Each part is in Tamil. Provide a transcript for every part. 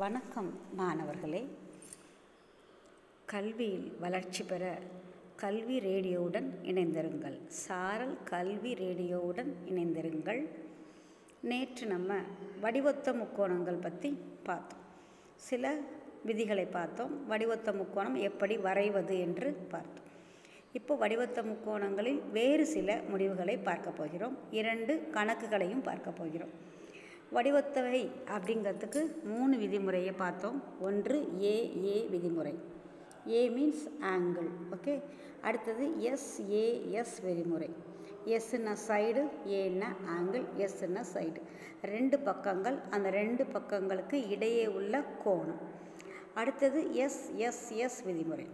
வணக்கம் மாணவர்களே. கல்வியில் வளர்ச்சி பெற கல்வி ரேடியோவுடன் இணைந்திருங்கள். சாரல் கல்வி ரேடியோவுடன் இணைந்திருங்கள். நேற்று நம்ம வடிவொத்த முக்கோணங்கள் பற்றி பார்த்தோம். சில விதிகளை பார்த்தோம். வடிவொத்த முக்கோணம் எப்படி வரைவது என்று பார்த்தோம். இப்போ வடிவத்த முக்கோணங்களில் வேறு சில முடிவுகளை பார்க்க போகிறோம். இரண்டு கணக்குகளையும் பார்க்க போகிறோம். வடிவத்தவை அப்படிங்கிறதுக்கு மூணு விதிமுறையை பார்த்தோம். ஒன்று ஏஏ விதிமுறை. ஏ மீன்ஸ் ஆங்கிள் ஓகே அடுத்தது எஸ் விதிமுறை. எஸ்ன்னா சைடு ஏன்னா ஆங்கிள் எஸ்ன்னா சைடு ரெண்டு பக்கங்கள் அந்த ரெண்டு பக்கங்களுக்கு இடையே உள்ள கோணம். அடுத்தது எஸ் விதிமுறை.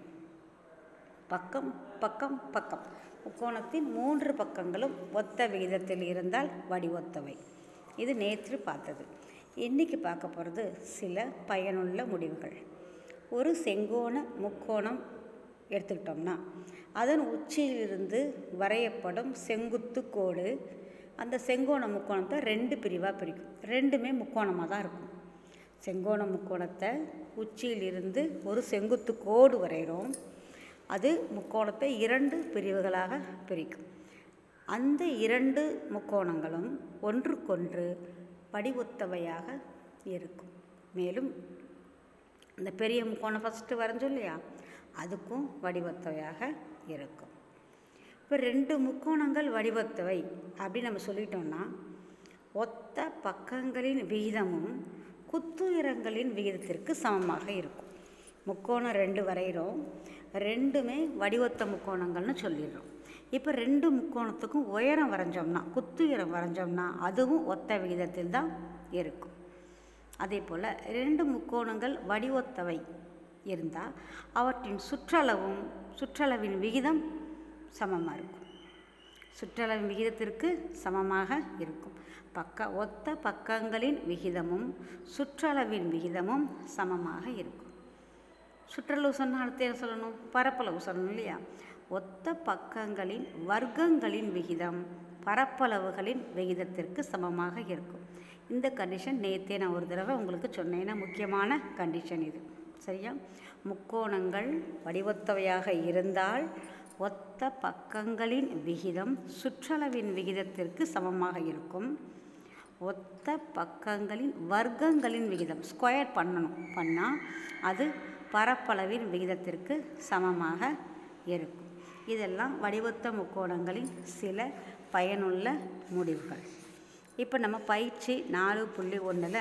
பக்கம் பக்கம் பக்கம். கோணத்தின் மூன்று பக்கங்களும் ஒத்த விகிதத்தில் இருந்தால் வடிவொத்தவை இது நேற்று பார்த்தது. இன்றைக்கி பார்க்க போகிறது சில பயனுள்ள முடிவுகள். ஒரு செங்கோண முக்கோணம் எடுத்துக்கிட்டோம்னா அதன் உச்சியிலிருந்து வரையப்படும் செங்குத்து கோடு அந்த செங்கோண முக்கோணத்தை ரெண்டு பிரிவாக பிரிக்கும். ரெண்டுமே முக்கோணமாக தான் இருக்கும். செங்கோண முக்கோணத்தை உச்சியிலிருந்து ஒரு செங்குத்து கோடு வரைகிறோம். அது முக்கோணத்தை இரண்டு பிரிவுகளாக பிரிக்கும். அந்த இரண்டு முக்கோணங்களும் ஒன்றுக்கொன்று வடிவொத்தவையாக இருக்கும். மேலும் இந்த பெரிய முக்கோணம் ஃபஸ்ட்டு வரைஞ்சோம் இல்லையா? அதுக்கும் வடிவத்தவையாக இருக்கும். இப்போ ரெண்டு முக்கோணங்கள் வடிவத்தவை அப்படின்னு நம்ம சொல்லிட்டோம்னா ஒத்த பக்கங்களின் விகிதமும் குத்துயரங்களின் விகிதத்திற்கு சமமாக இருக்கும். முக்கோணம் ரெண்டு வரைகிறோம். ரெண்டுமே வடிவத்த முக்கோணங்கள்னு சொல்லிடுறோம். இப்போ ரெண்டு முக்கோணத்துக்கும் உயரம் வரைஞ்சோம்னா குத்துயரம் வரைஞ்சோம்னா அதுவும் ஒத்த விகிதத்தில் தான் இருக்கும். அதே போல் ரெண்டு முக்கோணங்கள் வடிவொத்தவை இருந்தால் அவற்றின் சுற்றளவும் சுற்றளவின் விகிதம் சமமாக இருக்கும். சுற்றளவின் விகிதத்திற்கு சமமாக இருக்கும். பக்க ஒத்த பக்கங்களின் விகிதமும் சுற்றளவின் விகிதமும் சமமாக இருக்கும். சுற்றளவு சொன்னால் அடுத்து என்ன சொல்லணும்? பரப்பளவு சொல்லணும் இல்லையா? ஒத்த பக்கங்களின் வர்க்கங்களின் விகிதம் பரப்பளவுகளின் விகிதத்திற்கு சமமாக இருக்கும். இந்த கண்டிஷன் நேற்றே நான் ஒரு தடவை உங்களுக்கு சொன்னேன். ஏன்னா முக்கியமான கண்டிஷன் இது. சரியா? முக்கோணங்கள் வடிவத்தவையாக இருந்தால் ஒத்த பக்கங்களின் விகிதம் சுற்றளவின் விகிதத்திற்கு சமமாக இருக்கும். ஒத்த பக்கங்களின் வர்க்கங்களின் விகிதம் ஸ்கொயர் பண்ணணும். பண்ணால் அது பரப்பளவின் விகிதத்திற்கு சமமாக இருக்கும். இதெல்லாம் வடிவத்த முக்கோணங்களின் சில பயனுள்ள முடிவுகள். இப்போ நம்ம பயிற்சி நாலு புள்ளி ஒன்றில்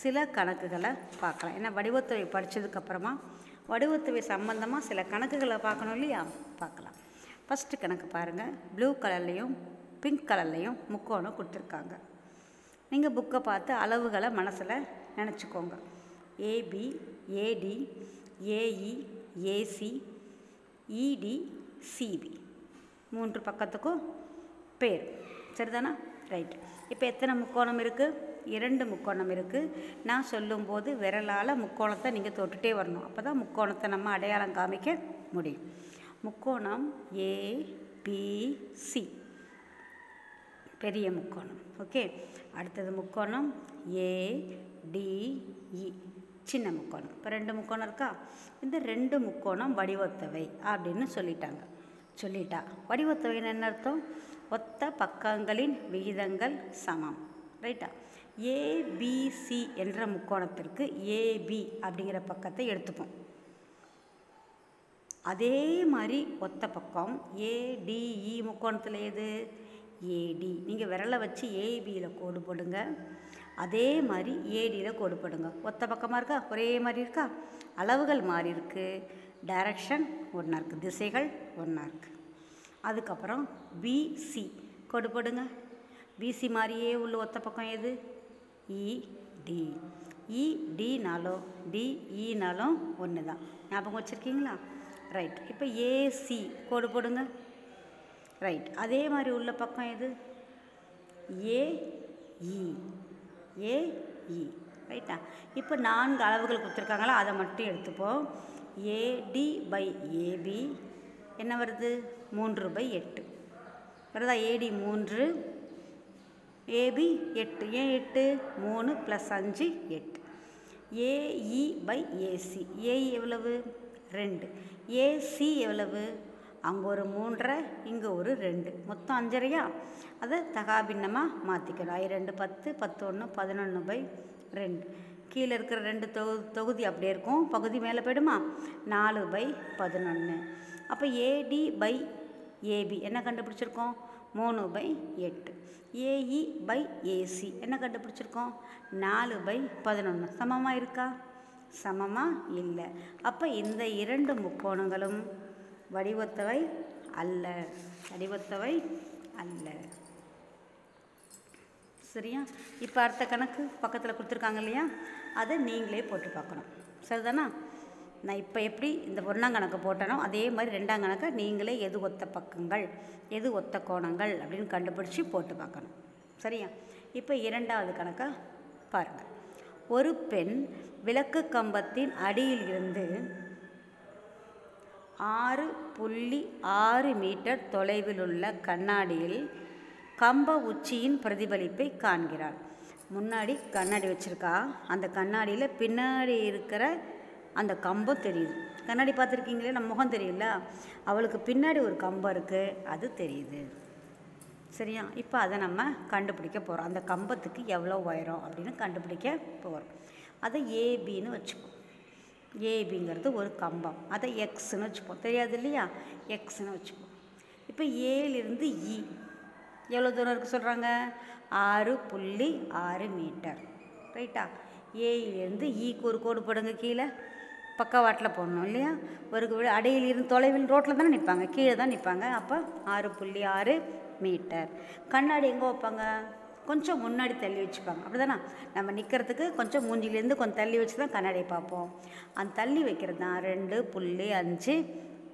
சில கணக்குகளை பார்க்கலாம். ஏன்னா வடிவத்துறை படித்ததுக்கப்புறமா வடிவத்துறை சம்பந்தமாக சில கணக்குகளை பார்க்கணும் இல்லையா? பார்க்கலாம். ஃபஸ்ட்டு கணக்கு பாருங்கள் ப்ளூ கலர்லேயும் பிங்க் கலர்லேயும் முக்கோணம் கொடுத்துருக்காங்க. நீங்கள் புக்கை பார்த்து அளவுகளை மனசில் நினச்சிக்கோங்க. AB AD AE AC ED CB மூன்று பக்கத்துக்கும் பேர். சரிதானா? ரைட் இப்போ எத்தனை முக்கோணம் இருக்குது இரண்டு முக்கோணம் இருக்குது நான் சொல்லும்போது விரலால் முக்கோணத்தை நீங்கள் தொட்டுட்டே வரணும். அப்போ தான் முக்கோணத்தை நம்ம அடையாளம் காமிக்க முடியும். முக்கோணம் ஏபிசி பெரிய முக்கோணம். ஓகே அடுத்தது முக்கோணம் ஏடிஇ சின்ன முக்கோணம். இப்போ ரெண்டு முக்கோணம் இருக்கா? இந்த ரெண்டு முக்கோணம் வடிவத்தவை அப்படின்னு சொல்லிட்டாங்க. சொல்லிட்டா. வடிவத்தவைன்னு என்ன அர்த்தம்? ஒத்த பக்கங்களின் விகிதங்கள் சமம். ரைட்டா? ஏபிசி என்ற முக்கோணத்திற்கு ஏபி அப்படிங்கிற பக்கத்தை எடுத்துப்போம். அதே மாதிரி ஒத்த பக்கம் ஏடிஇ e முக்கோணத்தில் எது? ஏடி நீங்கள் விரலை வச்சு ஏபியில் கோடு போடுங்க. அதே மாதிரி ஏடியில் கோடு போடுங்க ஒத்த பக்கமாக இருக்கா? ஒரே மாதிரி இருக்கா? அளவுகள் மாறி இருக்குது டைரக்ஷன் ஒன்றா இருக்குது திசைகள் ஒன்றா இருக்குது அதுக்கப்புறம் பிசி கோடு போடுங்க பிசி மாதிரியே உள்ள ஒத்த பக்கம் எது? இடி இடினாலும் டிஇனாலும் ஒன்று தான் ஞாபகம் வச்சுருக்கீங்களா? ரைட் இப்போ ஏசி கோடு போடுங்க ரைட் அதே மாதிரி உள்ள பக்கம் எது? ஏஇ ஏஇ ரைட்டா இப்போ நான்கு அளவுகள் கொடுத்துருக்காங்களா? அதை மட்டும் எடுத்துப்போம். ஏடி பை ஏபி என்ன வருது? மூன்று பை எட்டு. வருதா? ஏடி மூன்று. ஏபி எட்டு. ஏன் எட்டு? மூணு ப்ளஸ் அஞ்சு எட்டு. ஏஇ பை ஏசி ஏஇ எவ்வளவு? ரெண்டு. ஏசி எவ்வளவு? அங்கே ஒரு மூன்றரை இங்கே ஒரு ரெண்டு. மொத்தம் அஞ்சரையா? அதை தகாபின்னமாக மாற்றிக்கணும் ஐ ரெண்டு பத்து பத்து ஒன்று பதினொன்று பை ரெண்டு. கீழே இருக்கிற ரெண்டு தொகு தொகுதி அப்படியே இருக்கும். பகுதி மேலே போயிடுமா? நாலு பை பதினொன்று அப்போ ஏடி பை ஏபி என்ன கண்டுபிடிச்சிருக்கோம்? மூணு பை எட்டு. ஏஇ பை ஏசி என்ன கண்டுபிடிச்சிருக்கோம்? நாலு பை பதினொன்று சமமாக இருக்கா? சமமாக இல்லை. அப்போ இந்த இரண்டு முக்கோணங்களும் வடிவத்தவை அல்ல. வடிவத்தவை அல்ல. சரியா? இப்போ அடுத்த கணக்கு பக்கத்தில் கொடுத்துருக்காங்க இல்லையா? அதை நீங்களே போட்டு பார்க்கணும். சரிதானா? நான் இப்போ எப்படி இந்த ஒன்றாம் கணக்கு போட்டனோ அதே மாதிரி ரெண்டாம் கணக்கை நீங்களே எது ஒத்த பக்கங்கள் எது ஒத்த கோணங்கள் அப்படின்னு கண்டுபிடிச்சி போட்டு பார்க்கணும். சரியா? இப்போ இரண்டாவது கணக்கை பாருங்கள் ஒரு பெண் விளக்கு கம்பத்தின் அடியில் இருந்து ஆறு புள்ளி ஆறு மீட்டர் தொலைவில் உள்ள கண்ணாடியில் கம்ப உச்சியின் பிரதிபலிப்பை காண்கிறாள் முன்னாடி கண்ணாடி வச்சுருக்கா? அந்த கண்ணாடியில் பின்னாடி இருக்கிற அந்த கம்பம் தெரியுது. கண்ணாடி பார்த்துருக்கீங்களே? நம்ம முகம் தெரியல அவளுக்கு பின்னாடி ஒரு கம்பம் இருக்குது அது தெரியுது. சரியா? இப்போ அதை நம்ம கண்டுபிடிக்க போகிறோம் அந்த கம்பத்துக்கு எவ்வளோ உயரம் அப்படின்னு கண்டுபிடிக்க போகிறோம் அதை ஏபின்னு வச்சுக்கோ. ஏபிங்கிறது ஒரு கம்பம். அதை எக்ஸ்னு வச்சுப்போம். தெரியாது இல்லையா? எக்ஸ்னு வச்சுப்போம். இப்போ ஏலிருந்து e. இ எவ்வளோ தூரம் இருக்குது சொல்கிறாங்க ஆறு புள்ளி ஆறு மீட்டர். ரைட்டா? ஏயிலேருந்து ஈக்கு e ஒரு கோடு போடுங்க கீழே. பக்கவாட்டில் போடணும் இல்லையா? ஒரு வி- அடியில் இருந்து தொலைவில் ரோட்டில் தானே நிற்பாங்க கீழே தான் நிற்பாங்க அப்போ ஆறு புள்ளி ஆறு மீட்டர். கண்ணாடி எங்கே வைப்பாங்க? கொஞ்சம் முன்னாடி தள்ளி வச்சுப்பாங்க. அப்படி தானே நம்ம நிற்கிறதுக்கு கொஞ்சம் மூஞ்சிலேருந்து கொஞ்சம் தள்ளி வச்சு தான் கண்ணாடியை பார்ப்போம். அந்த தள்ளி வைக்கிறது தான் ரெண்டு புள்ளி அஞ்சு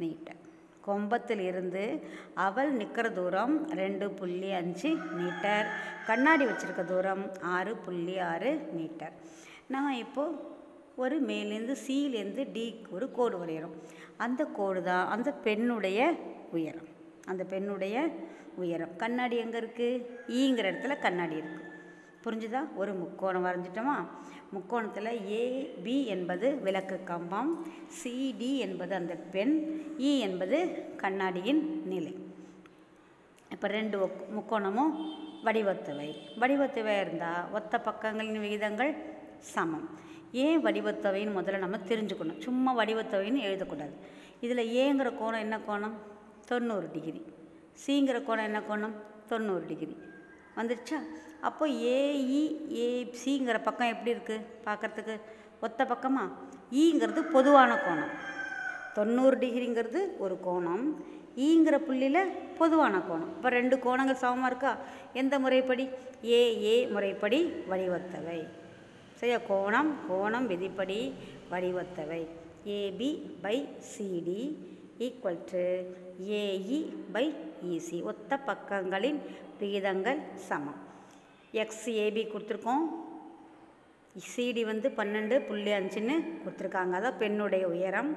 மீட்டர். கொம்பத்தில் இருந்து அவள் நிற்கிற தூரம் ரெண்டு புள்ளி அஞ்சு மீட்டர். கண்ணாடி வச்சுருக்க தூரம் ஆறு புள்ளி ஆறு மீட்டர். நான் இப்போது ஒரு மேலேருந்து சீலேருந்து டிக்கு ஒரு கோடு வரைகிறோம் அந்த கோடு தான் அந்த பெண்ணுடைய உயரம். அந்த பெண்ணுடைய உயரம். கண்ணாடி எங்கே இருக்குது ஈங்கிற இடத்துல கண்ணாடி இருக்குது புரிஞ்சுதா? ஒரு முக்கோணம் வரைஞ்சிட்டோமா? முக்கோணத்தில் ஏபி என்பது விளக்கு கம்பம் சிடி என்பது அந்த பெண் இ என்பது கண்ணாடியின் நிலை. இப்போ ரெண்டு ஒக்- முக்கோணமும் வடிவத்தவை. வடிவத்தவை இருந்தால் ஒத்த பக்கங்களின் விகிதங்கள் சமம். ஏன் வடிவத்தவைன்னு முதல்ல நம்ம தெரிஞ்சுக்கணும். சும்மா வடிவத்தவைன்னு எழுதக்கூடாது. இதில் ஏங்கிற கோணம் என்ன கோணம்? தொண்ணூறு டிகிரி. சிங்கிற கோணம் என்ன கோணம்? தொண்ணூறு டிகிரி. வந்துருச்சா? அப்போ ஏஇ ஏசிங்கிற e, பக்கம் எப்படி இருக்குது பார்க்குறதுக்கு ஒத்த பக்கமாக ஈங்கிறது பொதுவான கோணம். தொண்ணூறு டிகிரிங்கிறது ஒரு கோணம். ஈங்கிற புள்ளியில் பொதுவான கோணம். இப்போ ரெண்டு கோணங்கள் சமமாக இருக்கா? எந்த முறைப்படி? ஏ ஏ முறைப்படி வழிவத்தவை சரியா? கோணம் கோணம் விதிப்படி வழிவத்தவை AB by CD equal to AE by EC ஒத்த பக்கங்களின் விகிதங்கள் சமம். எக்ஸ் ஏபி கொடுத்துருக்கோம். சிடி வந்து பன்னெண்டு புள்ளி அஞ்சுன்னு கொடுத்துருக்காங்க. அதான் பெண்ணுடைய உயரம்.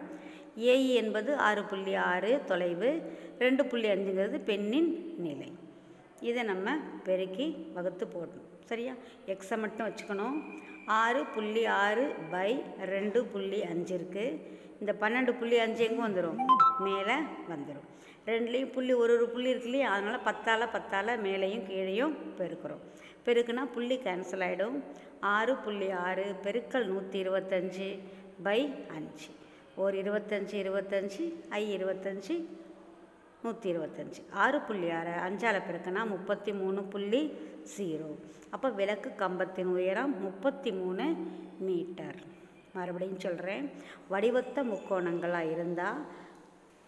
ஏஇ என்பது ஆறு புள்ளி ஆறு தொலைவு. ரெண்டு புள்ளி அஞ்சுங்கிறது பெண்ணின் நிலை. இதை நம்ம பெருக்கி வகுத்து போடணும். சரியா? எக்ஸை மட்டும் வச்சுக்கணும். ஆறு புள்ளி ஆறு பை ரெண்டு புள்ளி அஞ்சு இருக்குது இந்த பன்னெண்டு புள்ளி அஞ்சு எங்கே வந்துடும் மேலே வந்துடும் ரெண்டுலேயும் புள்ளி ஒரு ஒரு புள்ளி இருக்கு இல்லையா? அதனால் பத்தால் பத்தால் மேலேயும் கீழேயும் பெருக்கிறோம். பெருக்குனா புள்ளி கேன்சல் ஆகிடும் ஆறு புள்ளி ஆறு பெருக்கல் நூற்றி இருபத்தஞ்சி பை அஞ்சு. ஒரு இருபத்தஞ்சி இருபத்தஞ்சி ஐ இருபத்தஞ்சி நூற்றி இருபத்தஞ்சி. ஆறு புள்ளி ஆறு அஞ்சால் பிறக்குன்னா முப்பத்தி மூணு புள்ளி ஜீரோ அப்போ விளக்கு கம்பத்தின் உயரம் முப்பத்தி மூணு மீட்டர். மறுபடியும் சொல்கிறேன் வடிவத்த முக்கோணங்களாக இருந்தால்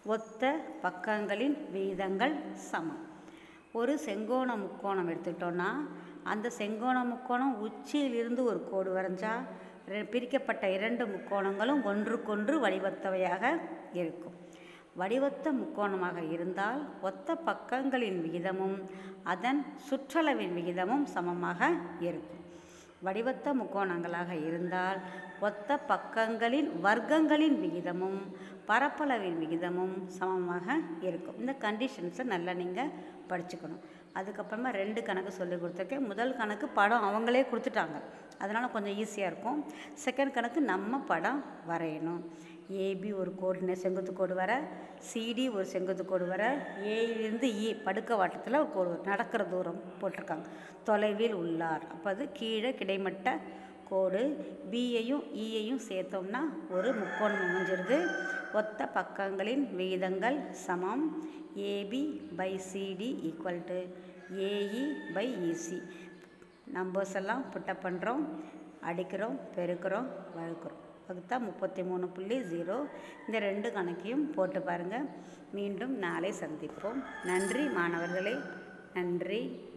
ஒத்த பக்கங்களின் வீதங்கள் சமம். ஒரு செங்கோண முக்கோணம் எடுத்துக்கிட்டோன்னா அந்த செங்கோண முக்கோணம் உச்சியிலிருந்து ஒரு கோடு வரைஞ்சா ரெ- பிரிக்கப்பட்ட இரண்டு முக்கோணங்களும் ஒன்றுக்கொன்று வடிவத்தவையாக இருக்கும். வடிவத்த முக்கோணமாக இருந்தால் ஒத்த பக்கங்களின் விகிதமும் அதன் சுற்றளவின் விகிதமும் சமமாக இருக்கும். வடிவத்த முக்கோணங்களாக இருந்தால் ஒத்த பக்கங்களின் வர்க்கங்களின் விகிதமும் பரப்பளவின் விகிதமும் சமமாக இருக்கும். இந்த கண்டிஷன்ஸை நல்லா நீங்கள் படிச்சுக்கணும். அதுக்கப்புறமா ரெண்டு கணக்கு சொல்லி கொடுத்துருக்கேன். முதல் கணக்கு படம் அவங்களே கொடுத்துட்டாங்க. அதனால் கொஞ்சம் ஈஸியாக இருக்கும். செகண்ட் கணக்கு நம்ம படம் வரையணும். ஏபி ஒரு கோடு செங்குத்து கோடு வர சிடி ஒரு செங்குத்து கோடு வர ஏயிலிருந்து இ e படுக்க வாட்டத்தில் ஒரு கோடு நடக்கிற தூரம் போட்டிருக்காங்க. தொலைவில் உள்ளார். அப்போ அது கீழே கிடைமட்ட கோடு. பியையும் இயையும் e சேர்த்தோம்னா ஒரு முக்கோணம் அமைஞ்சிருது. ஒத்த பக்கங்களின் விகிதங்கள் சமம். AB by CD equal to AE by EC numbers எல்லாம் புட்டப் பண்ணுறோம் அடிக்கிறோம் பெருக்கிறோம் வழுக்கிறோம் வகுத்தா முப்பத்தி மூணு புள்ளி ஜீரோ இந்த ரெண்டு கணக்கையும் போட்டு பாருங்கள் மீண்டும் நாளை சந்திப்போம். நன்றி மாணவர்களே. நன்றி.